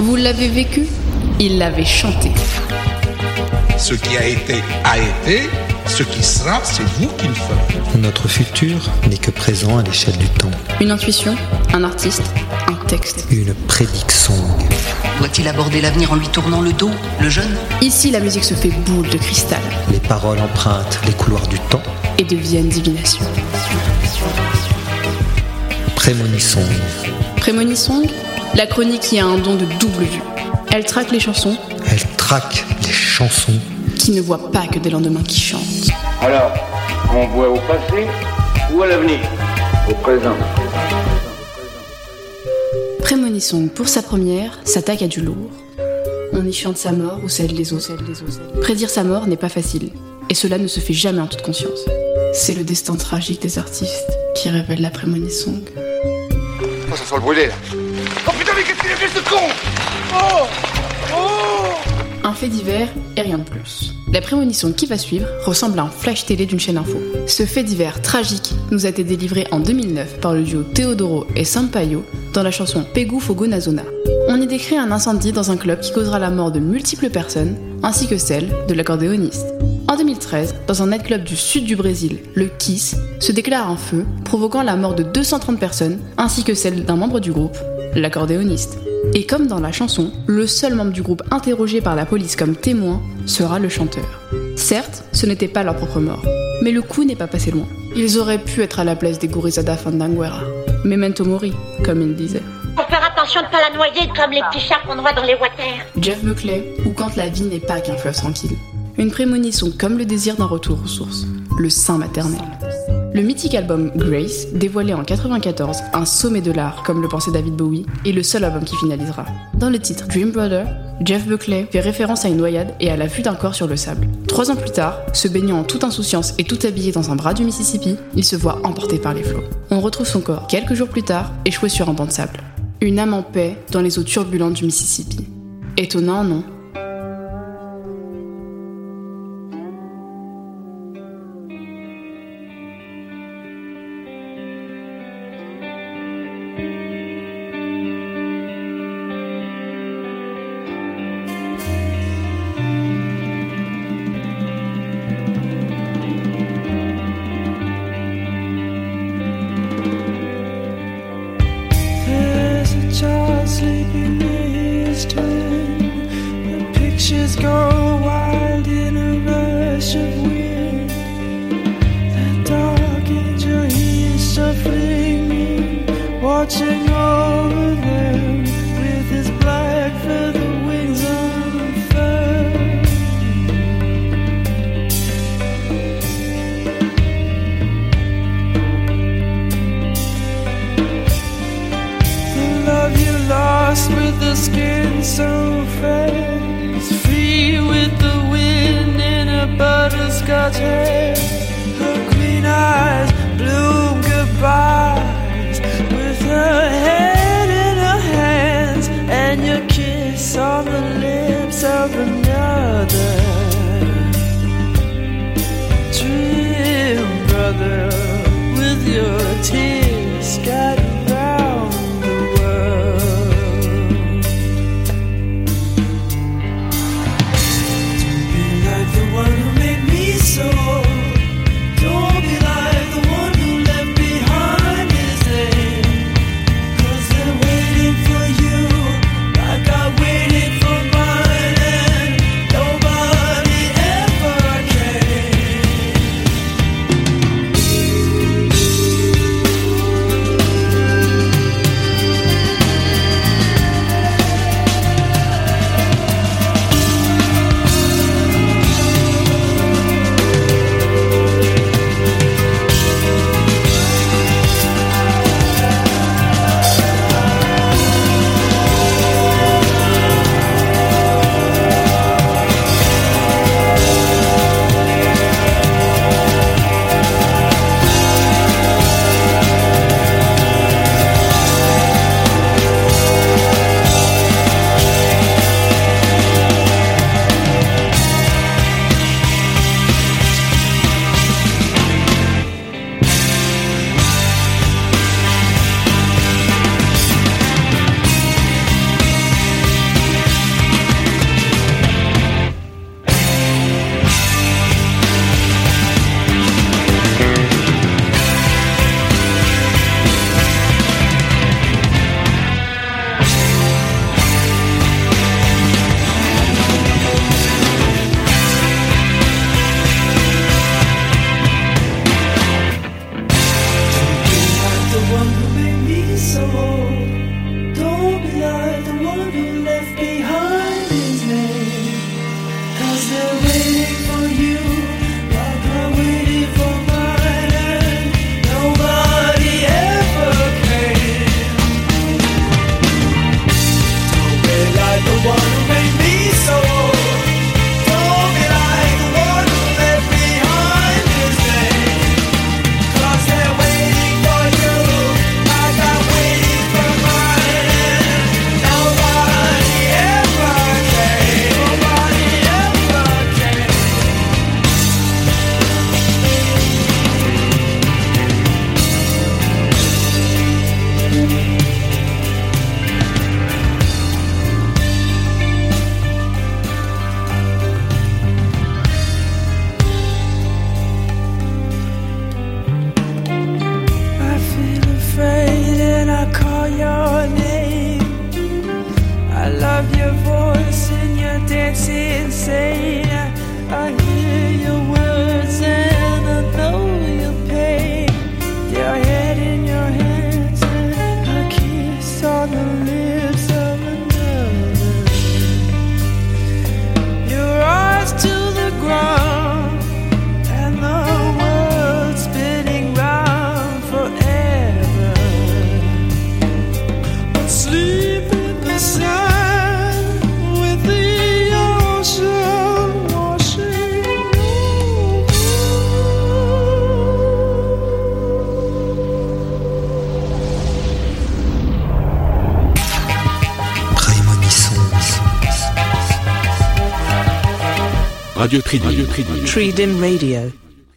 Vous l'avez vécu, il l'avait chanté. Ce qui a été a été, ce qui sera, c'est vous qui le ferez. Notre futur n'est que présent à l'échelle du temps. Une intuition, un artiste, un texte. Une prédiction. Doit-il aborder l'avenir en lui tournant le dos, le jeune? Ici, la musique se fait boule de cristal Les paroles empruntent les couloirs du temps. et deviennent divination. Prémonissons. Prémonissong, la chronique qui a un don de double vue. Elle traque les chansons Elle traque les chansons. qui ne voient pas que des lendemains qui chantent. Alors, on voit au passé ou à l'avenir? Au présent. Prémonissong, pour sa première, s'attaque à du lourd. On y chante sa mort ou celle des autres. Prédire sa mort n'est pas facile, et cela ne se fait jamais en toute conscience. C'est le destin tragique des artistes qui révèle la prémonissong. Oh, ça sent le brûlé là. Oh Oh Un fait divers et rien de plus. La prémonition qui va suivre ressemble à un flash télé d'une chaîne info. Ce fait divers tragique nous a été délivré en 2009 par le duo Teodoro et Sampaio dans la chanson Pegu Fogo na Zona. On y décrit un incendie dans un club qui causera la mort de multiples personnes, ainsi que celle de l'accordéoniste. En 2013, dans un nightclub du sud du Brésil, le Kiss, se déclare un feu, provoquant la mort de 230 personnes, ainsi que celle d'un membre du groupe, l'accordéoniste. Et comme dans la chanson, le seul membre du groupe interrogé par la police comme témoin sera le chanteur. Certes, ce n'était pas leur propre mort, mais le coup n'est pas passé loin. Ils auraient pu être à la place des Gorizada Fandanguera. Memento mori, comme il disait. Faut faire attention de pas la noyer comme les petits chats qu'on voit dans les water. Jeff Buckley, ou quand la vie n'est pas qu'un fleuve tranquille. Une prémonition comme le désir d'un retour aux sources, le sein maternel. Le mythique album Grace, dévoilé en 94, un sommet de l'art comme le pensait David Bowie, est le seul album qui finalisera. Dans le titre Dream Brother, Jeff Buckley fait référence à une noyade et à la vue d'un corps sur le sable. Trois ans plus tard, se baignant en toute insouciance et tout habillé dans un bras du Mississippi, il se voit emporté par les flots. On retrouve son corps quelques jours plus tard, échoué sur un banc de sable. Une âme en paix dans les eaux turbulentes du Mississippi. Étonnant, non? Watching over them with his black feather wings unfurled. The love you lost with the skin so fresh, free with the wind in her butterscotch hair. Her green eyes bloom goodbyes Radio Tridim. Radio Tridim. Tridim Radio.